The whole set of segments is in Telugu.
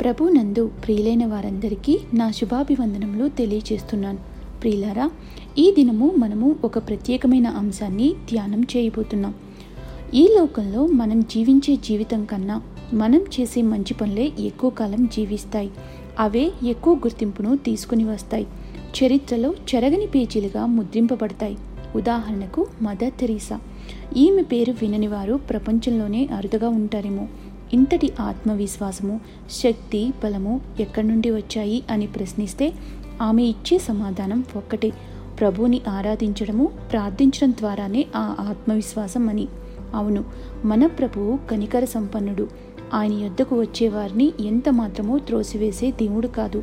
ప్రభునందు ప్రియులైన వారందరికీ నా శుభాభివందనములు తెలియచేస్తున్నాను. ప్రియులారా ఈ దినము మనము ఒక ప్రత్యేకమైన అంశాన్ని ధ్యానం చేయబోతున్నాం. ఈ లోకంలో మనం జీవించే జీవితం కన్నా మనం చేసే మంచి పనులే ఎక్కువ కాలం జీవిస్తాయి. అవే ఎక్కువ గుర్తింపును తీసుకుని వస్తాయి. చరిత్రలో చెరగని పేజీలుగా ముద్రింపబడతాయి. ఉదాహరణకు మదర్ తెరీసా. ఈమె పేరు వినని వారు ప్రపంచంలోనే అరుదుగా ఉంటారేమో. ఇంతటి ఆత్మవిశ్వాసము శక్తి బలము ఎక్కడి నుండి వచ్చాయి అని ప్రశ్నిస్తే ఆమె ఇచ్చే సమాధానం ఒక్కటే. ప్రభువుని ఆరాధించడము ప్రార్థించడం ద్వారానే ఆ ఆత్మవిశ్వాసం అని. అవును మన ప్రభువు కనికర సంపన్నుడు. ఆయన యొద్దకు వచ్చేవారిని ఎంత మాత్రమో త్రోసివేసే దేవుడు కాదు.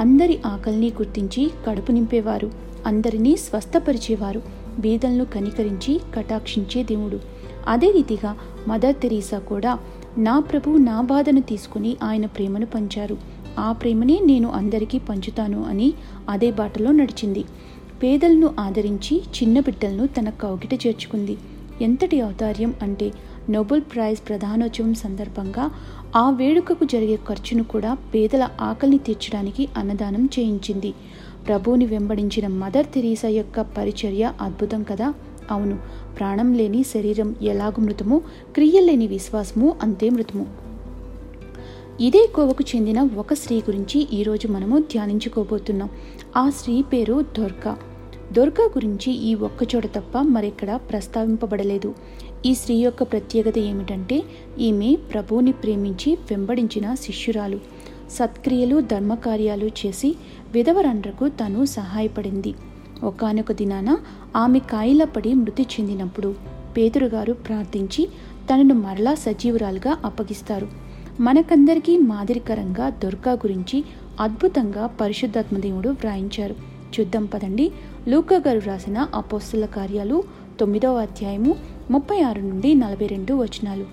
అందరి ఆకలిని గుర్తించి కడుపు నింపేవారు అందరినీ స్వస్థపరిచేవారు బీదలను కనికరించి కటాక్షించే దేవుడు. అదే రీతిగా మదర్ తెరీసా కూడా నా ప్రభు నా బాధను తీసుకుని ఆయన ప్రేమను పంచారు. ఆ ప్రేమనే నేను అందరికీ పంచుతాను అని అదే బాటలో నడిచింది. పేదలను ఆదరించి చిన్న బిడ్డలను తన కౌగిట చేర్చుకుంది. ఎంతటి ఔదార్యం అంటే నోబెల్ ప్రైజ్ ప్రధానోత్సవం సందర్భంగా ఆ వేడుకకు జరిగే ఖర్చును కూడా పేదల ఆకలిని తీర్చడానికి అన్నదానం చేయించింది. ప్రభువుని వెంబడించిన మదర్ తెరీసా యొక్క పరిచర్య అద్భుతం కదా? అవును. ప్రాణం లేని శరీరం ఎలాగు మృతమో క్రియలేని విశ్వాసము అంతే మృతము. ఇదే కోవకు చెందిన ఒక స్త్రీ గురించి ఈరోజు మనము ధ్యానించుకోబోతున్నాం. ఆ స్త్రీ పేరు దుర్గా. దొర్గా గురించి ఈ ఒక్కచోట తప్ప మరెక్కడ ప్రస్తావింపబడలేదు. ఈ స్త్రీ యొక్క ప్రత్యేకత ఏమిటంటే ఈమె ప్రభువుని ప్రేమించి వెంబడించిన శిష్యురాలు. సత్క్రియలు ధర్మకార్యాలు చేసి విధవరండ్రకు తను సహాయపడింది. ఒకనొక దినాన ఆమె కాయిలపడి మృతి చెందినప్పుడు పేదరుగారు ప్రార్థించి తనను మరలా సజీవురాలుగా అప్పగిస్తారు. మనకందరికీ మాదిరికరంగా దుర్గా గురించి అద్భుతంగా పరిశుద్ధాత్మదేవుడు వ్రాయించారు. చూద్దాం పదండి. లూకా గారు రాసిన అపోస్తుల కార్యాలు తొమ్మిదవ అధ్యాయము ముప్పై ఆరు నుండి నలభై రెండు వచనాలు.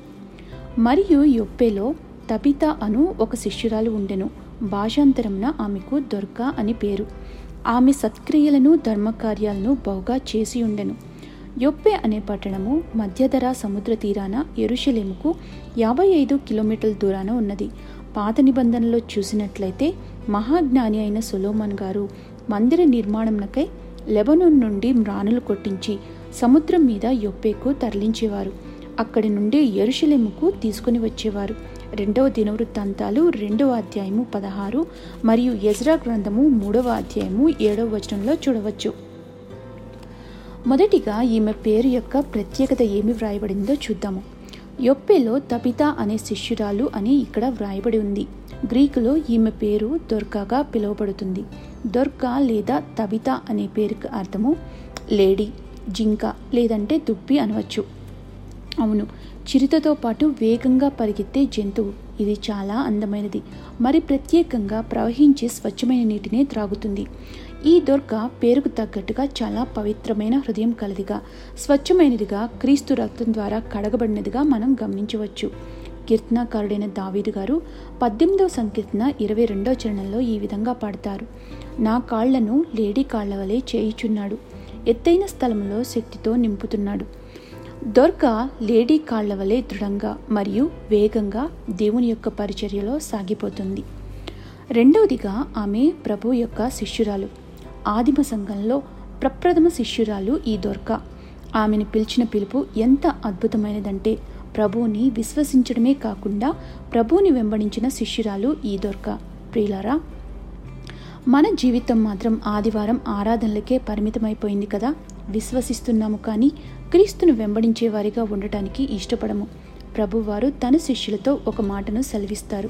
మరియు యొప్పేలో తబిత అను ఒక శిష్యురాలు ఉండెను. భాషాంతరమున ఆమెకు దొర్గా అని పేరు. ఆమె సత్క్రియలను ధర్మకార్యాలను బహుగా చేసి ఉండెను. యొప్పే అనే పట్టణము మధ్యధర సముద్ర తీరాన ఎరుషలేముకు యాభై ఐదు కిలోమీటర్ల దూరాన ఉన్నది. పాత నిబంధనలో చూసినట్లయితే మహాజ్ఞాని అయిన సొలోమన్ గారు మందిర నిర్మాణంకై లెబనోన్ నుండి మ్రానులు కొట్టించి సముద్రం మీద యొప్పేకు తరలించేవారు. అక్కడి నుండి ఎరుషలేముకు తీసుకుని వచ్చేవారు. రెండవ దినవృత్తాంతాలు రెండవ అధ్యాయము పదహారు మరియు ఎజ్రా గ్రంథము మూడవ అధ్యాయము ఏడవ వచనంలో చూడవచ్చు. మొదటిగా ఈమె పేరు యొక్క ప్రత్యేకత ఏమి వ్రాయబడిందో చూద్దాము. యొప్పేలో తబిత అనే శిష్యురాలు అని ఇక్కడ వ్రాయబడి ఉంది. గ్రీకులో ఈమె పేరు దొర్కాగా పిలువబడుతుంది. దొర్కా లేదా తబిత అనే పేరుకు అర్థము లేడీ జింక లేదంటే దుప్పి అనవచ్చు. అవును చిరుతతో పాటు వేగంగా పరిగెత్తే జంతువు. ఇది చాలా అందమైనది. మరి ప్రత్యేకంగా ప్రవహించే స్వచ్ఛమైన నీటినే త్రాగుతుంది. ఈ దొర్గ పేరుకు తగ్గట్టుగా చాలా పవిత్రమైన హృదయం కలదిగా. స్వచ్ఛమైనదిగా క్రీస్తు రక్తం ద్వారా కడగబడినదిగా మనం గమనించవచ్చు. కీర్తనాకారుడైన దావీదు గారు పద్దెనిమిదవ సంకీర్తన ఇరవై రెండవ చరణంలో ఈ విధంగా పాడతారు. నా కాళ్ళను లేడీ కాళ్ళ వలె చేయుచున్నాడు. ఎత్తైన స్థలంలో శక్తితో నింపుతున్నాడు. దొర్గా లేడీ కాళ్ళ వలె దృఢంగా మరియు వేగంగా దేవుని యొక్క పరిచర్యలో సాగిపోతుంది. రెండవదిగా ఆమె ప్రభు యొక్క శిష్యురాలు. ఆదిమ సంఘంలో ప్రప్రథమ శిష్యురాలు ఈ దొర్గా. ఆమెను పిలిచిన పిలుపు ఎంత అద్భుతమైనదంటే ప్రభువుని విశ్వసించడమే కాకుండా ప్రభువుని వెంబడించిన శిష్యురాలు ఈ దొర్గా. ప్రియులారా మన జీవితం మాత్రం ఆదివారం ఆరాధనలకే పరిమితమైపోయింది కదా? విశ్వసిస్తున్నాము కానీ క్రీస్తును వెంబడించే వారిగా ఉండటానికి ఇష్టపడము. ప్రభువారు తన శిష్యులతో ఒక మాటను సెలవిస్తారు.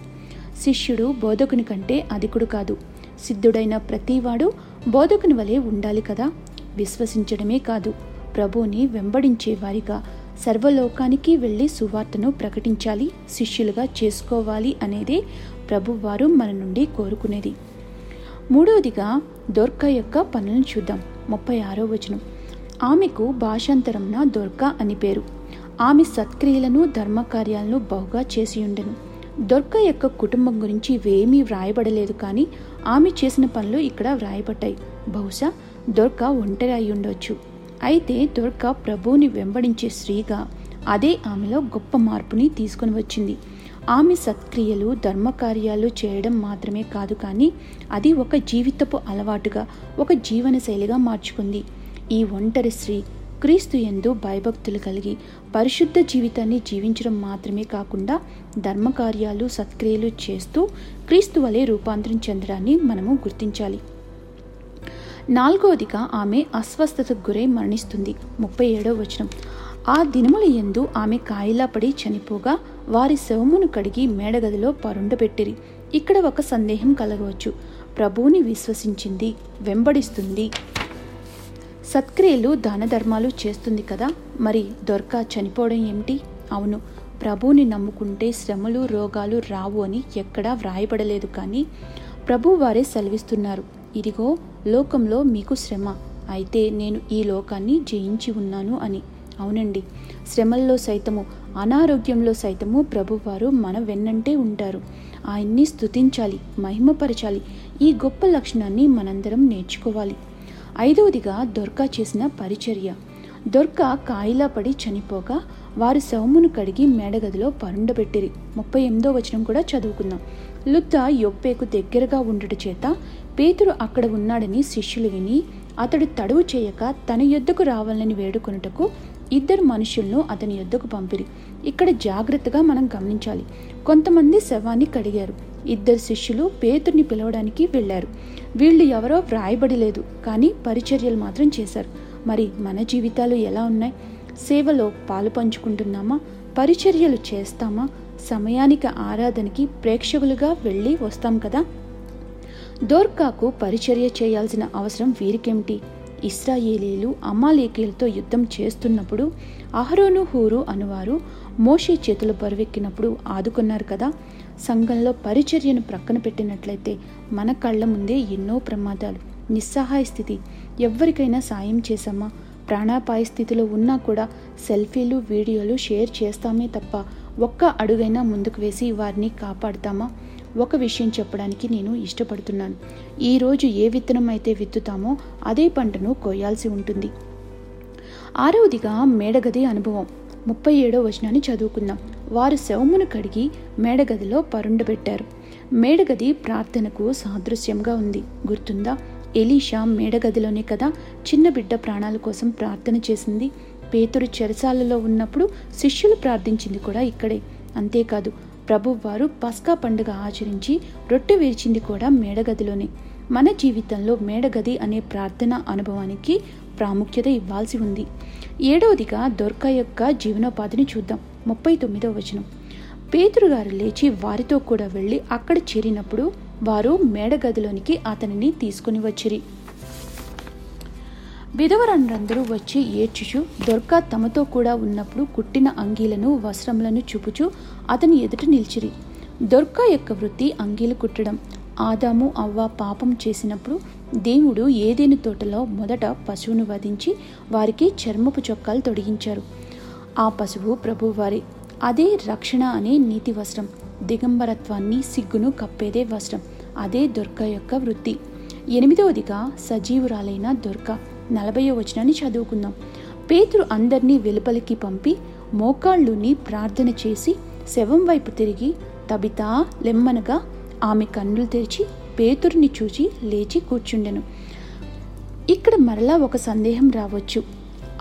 శిష్యుడు బోధకుని కంటే అధికుడు కాదు. సిద్ధుడైన ప్రతివాడు బోధకుని వలె ఉండాలి కదా? విశ్వసించడమే కాదు ప్రభువుని వెంబడించే వారిగా సర్వలోకానికి వెళ్ళి సువార్తను ప్రకటించాలి శిష్యులుగా చేసుకోవాలి అనేదే ప్రభువారు మన నుండి కోరుకునేది. మూడవదిగా దొర్గా యొక్క పనులను చూద్దాం. ముప్పై ఆరో వచనం. ఆమెకు భాషాంతరంన దొర్గా అని పేరు. ఆమె సత్క్రియలను ధర్మకార్యాలను బహుగా చేసి ఉండెను దొర్గా యొక్క కుటుంబం గురించి ఇవేమీ వ్రాయబడలేదు కానీ ఆమె చేసిన పనులు ఇక్కడ వ్రాయబడ్డాయి. బహుశా దొర్గా ఒంటరి అయి ఉండొచ్చు అయితే దొర్గా ప్రభువుని వెంబడించే స్త్రీగా అదే ఆమెలో గొప్ప మార్పుని తీసుకొని వచ్చింది. ఆమె సత్క్రియలు ధర్మకార్యాలు చేయడం మాత్రమే కాదు కానీ అది ఒక జీవితపు అలవాటుగా ఒక జీవనశైలిగా మార్చుకుంది. ఈ ఒంటరి స్త్రీ క్రీస్తు ఎందు భయభక్తులు కలిగి పరిశుద్ధ జీవితాన్ని జీవించడం మాత్రమే కాకుండా ధర్మకార్యాలు సత్క్రియలు చేస్తూ క్రీస్తు వలె రూపాంతరం చెందడాన్ని మనము గుర్తించాలి. నాలుగవదిగా ఆమె అస్వస్థతకు గురై మరణిస్తుంది. ముప్పై ఏడవ వచనం. ఆ దినముల ఎందు ఆమె కాయిలాపడి చనిపోగా వారి శవమును కడిగి మేడగదిలో పరుండబెట్టిరి. ఇక్కడ ఒక సందేహం కలగవచ్చు. ప్రభువుని విశ్వసించింది వెంబడిస్తుంది. సత్క్రియలు దాన ధర్మాలు చేస్తుంది కదా? మరి దొరక చనిపోవడం ఏమిటి? అవును ప్రభువుని నమ్ముకుంటే శ్రమలు రోగాలు రావు అని ఎక్కడా వ్రాయబడలేదు కానీ ప్రభు వారే సెలవిస్తున్నారు. ఇదిగో లోకంలో మీకు శ్రమ. అయితే నేను ఈ లోకాన్ని జయించి ఉన్నాను అని. అవునండి శ్రమల్లో సైతము అనారోగ్యంలో సైతము ప్రభువారు మన వెన్నంటే ఉంటారు. ఆయన్ని స్థుతించాలి మహిమపరచాలి. ఈ గొప్ప లక్షణాన్ని మనందరం నేర్చుకోవాలి. ఐదవదిగా దొర్కా చేసిన పరిచర్య. దొర్క కాయిలా పడి చనిపోగా వారు సౌమును కడిగి మేడగదిలో పరుండబెట్టిరి. ముప్పై ఎనిమిదో వచనం కూడా చదువుకుందాం. లుత్త యొప్పేకు దగ్గరగా ఉండట చేత పేతురు అక్కడ ఉన్నాడని శిష్యులు విని అతడు తడువు చేయక తన యొద్దకు రావాలని వేడుకొనుటకు ఇద్దరు మనుషులను అతని యొద్దకు పంపిరి. ఇక్కడ జాగ్రత్తగా మనం గమనించాలి. కొంతమంది శవాన్ని కడిగారు. ఇద్దరు శిష్యులు పేతుర్ని పిలవడానికి వెళ్ళారు. వీళ్ళు ఎవరో వ్రాయబడలేదు కానీ పరిచర్యలు మాత్రం చేశారు. మరి మన జీవితాలు ఎలా ఉన్నాయి? సేవలో పాలు పంచుకుంటున్నామా? పరిచర్యలు చేస్తామా? సమయానికి ఆరాధనకి ప్రేక్షకులుగా వెళ్ళి వస్తాం కదా? దోర్కాకు పరిచర్య చేయాల్సిన అవసరం వీరికేమిటి? ఇస్రాయేలీలు అమాలేకీలతో యుద్ధం చేస్తున్నప్పుడు అహరోను హూరు అనువారు మోషే చేతులు బరువెక్కినప్పుడు ఆదుకున్నారు కదా. సంఘంలో పరిచర్యను ప్రక్కన పెట్టినట్లయితే మన కళ్ళ ముందే ఎన్నో ప్రమాదాలు. నిస్సహాయ స్థితి. ఎవరికైనా సాయం చేశామా? ప్రాణాపాయ స్థితిలో ఉన్నా కూడా సెల్ఫీలు వీడియోలు షేర్ చేస్తామే తప్ప ఒక్క అడుగైనా ముందుకు వేసి వారిని కాపాడుతామా? ఒక విషయం చెప్పడానికి నేను ఇష్టపడుతున్నాను. ఈరోజు ఏ విత్తనం అయితే విత్తుతామో అదే పంటను కోయాల్సి ఉంటుంది. ఆరవదిగా మేడగది అనుభవం. ముప్పై ఏడో వచనాన్ని చదువుకుందాం. వారు శవమును కడిగి మేడగదిలో పరుండబెట్టారు. మేడగది ప్రార్థనకు సాదృశ్యంగా ఉంది. గుర్తుందా? ఎలీషా మేడగదిలోనే కదా చిన్న బిడ్డ ప్రాణాల కోసం ప్రార్థన చేసింది. పేతురు చెరసాలలో ఉన్నప్పుడు శిష్యులు ప్రార్థించింది కూడా ఇక్కడే. అంతేకాదు ప్రభువారు పస్కా పండుగ ఆచరించి రొట్టె విరిచింది కూడా మేడగదిలోనే. మన జీవితంలో మేడగది అనే ప్రార్థన అనుభవానికి ప్రాముఖ్యత ఇవ్వాల్సి ఉంది. ఏడవదిగా దొర్క యొక్క జీవనోపాధిని చూద్దాం. ముప్పై తొమ్మిదో వచనం. పేతురు గారు లేచి వారితో కూడా వెళ్ళి అక్కడ చేరినప్పుడు వారు మేడగదిలోనికి అతనిని తీసుకుని వచ్చిరి. విధవరందరూ వచ్చి ఏడ్చుచు దొర్క తమతో కూడా ఉన్నప్పుడు కుట్టిన అంగీలను వస్త్రములను చూపుచు అతని ఎదుట నిలిచిరి. దొర్కా యొక్క వృత్తి అంగీలు కుట్టడం ఆదాము అవ్వ పాపం చేసినప్పుడు దేవుడు ఏదేని తోటలో మొదట పశువును వధించి వారికి చర్మపు చొక్కాలు తొడిగించారు. ఆ పశువు ప్రభువారి అదే రక్షణ అనే నీతి వస్త్రం. దిగంబరత్వాన్ని సిగ్గును కప్పేదే వస్త్రం. అదే దుర్గ యొక్క వృత్తి. ఎనిమిదవదిగా సజీవురాలైన దుర్గ నలభై వచనాన్ని చదువుకుందాం. పేతురు అందరినీ వెలుపలికి పంపి మోకాళ్ళుని ప్రార్థన చేసి శవం వైపు తిరిగి తబితా లెమ్మనగా ఆమె కన్నులు తెరిచి పేతురిని చూచి లేచి కూర్చుండెను. ఇక్కడ మరలా ఒక సందేహం రావచ్చు.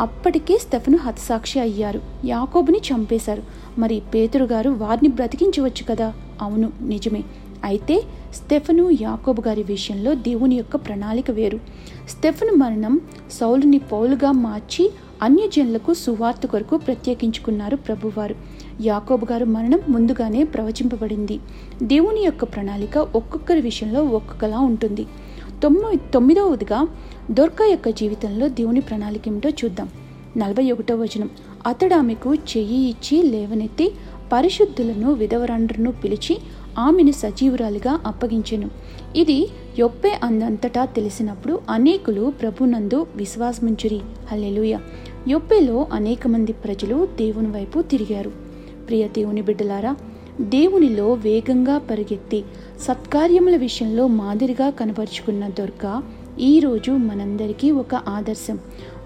అప్పటికే స్టెఫను హతసాక్షి అయ్యారు. యాకోబుని చంపేశారు. మరి పేతురు గారు వారిని బ్రతికించవచ్చు కదా? అవును నిజమే. అయితే స్టెఫను యాకోబు గారి విషయంలో దేవుని యొక్క ప్రణాళిక వేరు. స్టెఫను మరణం సౌలుని పౌలుగా మార్చి అన్యజనులకు సువార్త కొరకు ప్రత్యేకించుకున్నారు ప్రభువారు. యాకోబు గారు మరణం ముందుగానే ప్రవచింపబడింది. దేవుని యొక్క ప్రణాళిక ఒక్కొక్కరి విషయంలో ఒక్కొక్కలా ఉంటుంది. తొమ్మిది తొమ్మిదవదిగా దొర్కా యొక్క జీవితంలో దేవుని ప్రణాళిక ఏమిటో చూద్దాం. నలభై ఒకటో వచనం. అతడు ఆమెకు చెయ్యి ఇచ్చి లేవనెత్తి పరిశుద్ధులను విధవరండ్రును పిలిచి ఆమెను సజీవురాలిగా అప్పగించెను. ఇది యొప్పే అందంతటా తెలిసినప్పుడు అనేకులు ప్రభునందు విశ్వాసముంచురి. హల్లెలూయ. యొప్పేలో అనేక మంది ప్రజలు దేవుని వైపు తిరిగారు. ప్రియ దేవుని బిడ్డలారా దేవునిలో వేగంగా పరిగెత్తి సత్కార్యముల విషయంలో మాదిరిగా కనపరుచుకున్న దుర్గ ఈరోజు మనందరికీ ఒక ఆదర్శం.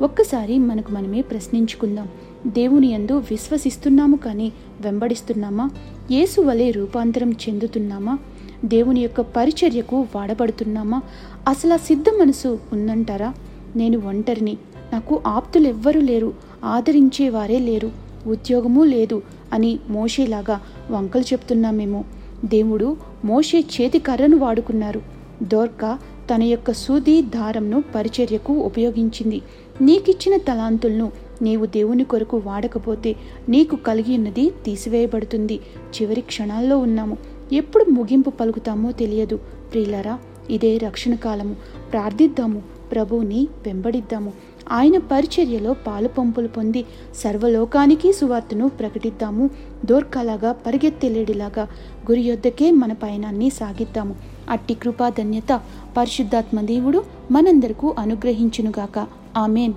ఒక్కసారి మనకు మనమే ప్రశ్నించుకుందాం. దేవుని యందు విశ్వసిస్తున్నాము కానీ వెంబడిస్తున్నామా? యేసు వలె రూపాంతరం చెందుతున్నామా? దేవుని యొక్క పరిచర్యకు వాడబడుతున్నామా? అసలు సిద్ధ మనసు ఉందంటారా? నేను ఒంటరిని. నాకు ఆప్తులెవ్వరూ లేరు. ఆదరించేవారే లేరు. ఉద్యోగము లేదు. అని మోషేలాగా వంకలు చెప్తున్నామేమో దేవుడు మోషే చేతి కర్రను వాడుకున్నారు. దోర్కా తన యొక్క సూది దారంను పరిచర్యకు ఉపయోగించింది. నీకిచ్చిన తలాంతులను నీవు దేవుని కొరకు వాడకపోతే నీకు కలిగి ఉన్నది తీసివేయబడుతుంది. చివరి క్షణాల్లో ఉన్నాము. ఎప్పుడు ముగింపు పలుకుతామో తెలియదు. ప్రియులరా ఇదే రక్షణ కాలము. ప్రార్థిద్దాము. ప్రభువుని వెంబడిద్దాము. ఆయన పరిచర్యలో పాలు పంపులు పొంది సర్వలోకానికి సువార్తను ప్రకటిద్దాము. దోర్కాలాగా పరిగెత్తెలేడిలాగా గురి యొద్దకే మన పయనాన్ని సాగిద్దాము. అట్టి కృపాధన్యత పరిశుద్ధాత్మ దేవుడు మనందరకు అనుగ్రహించునుగాక. ఆమెన్.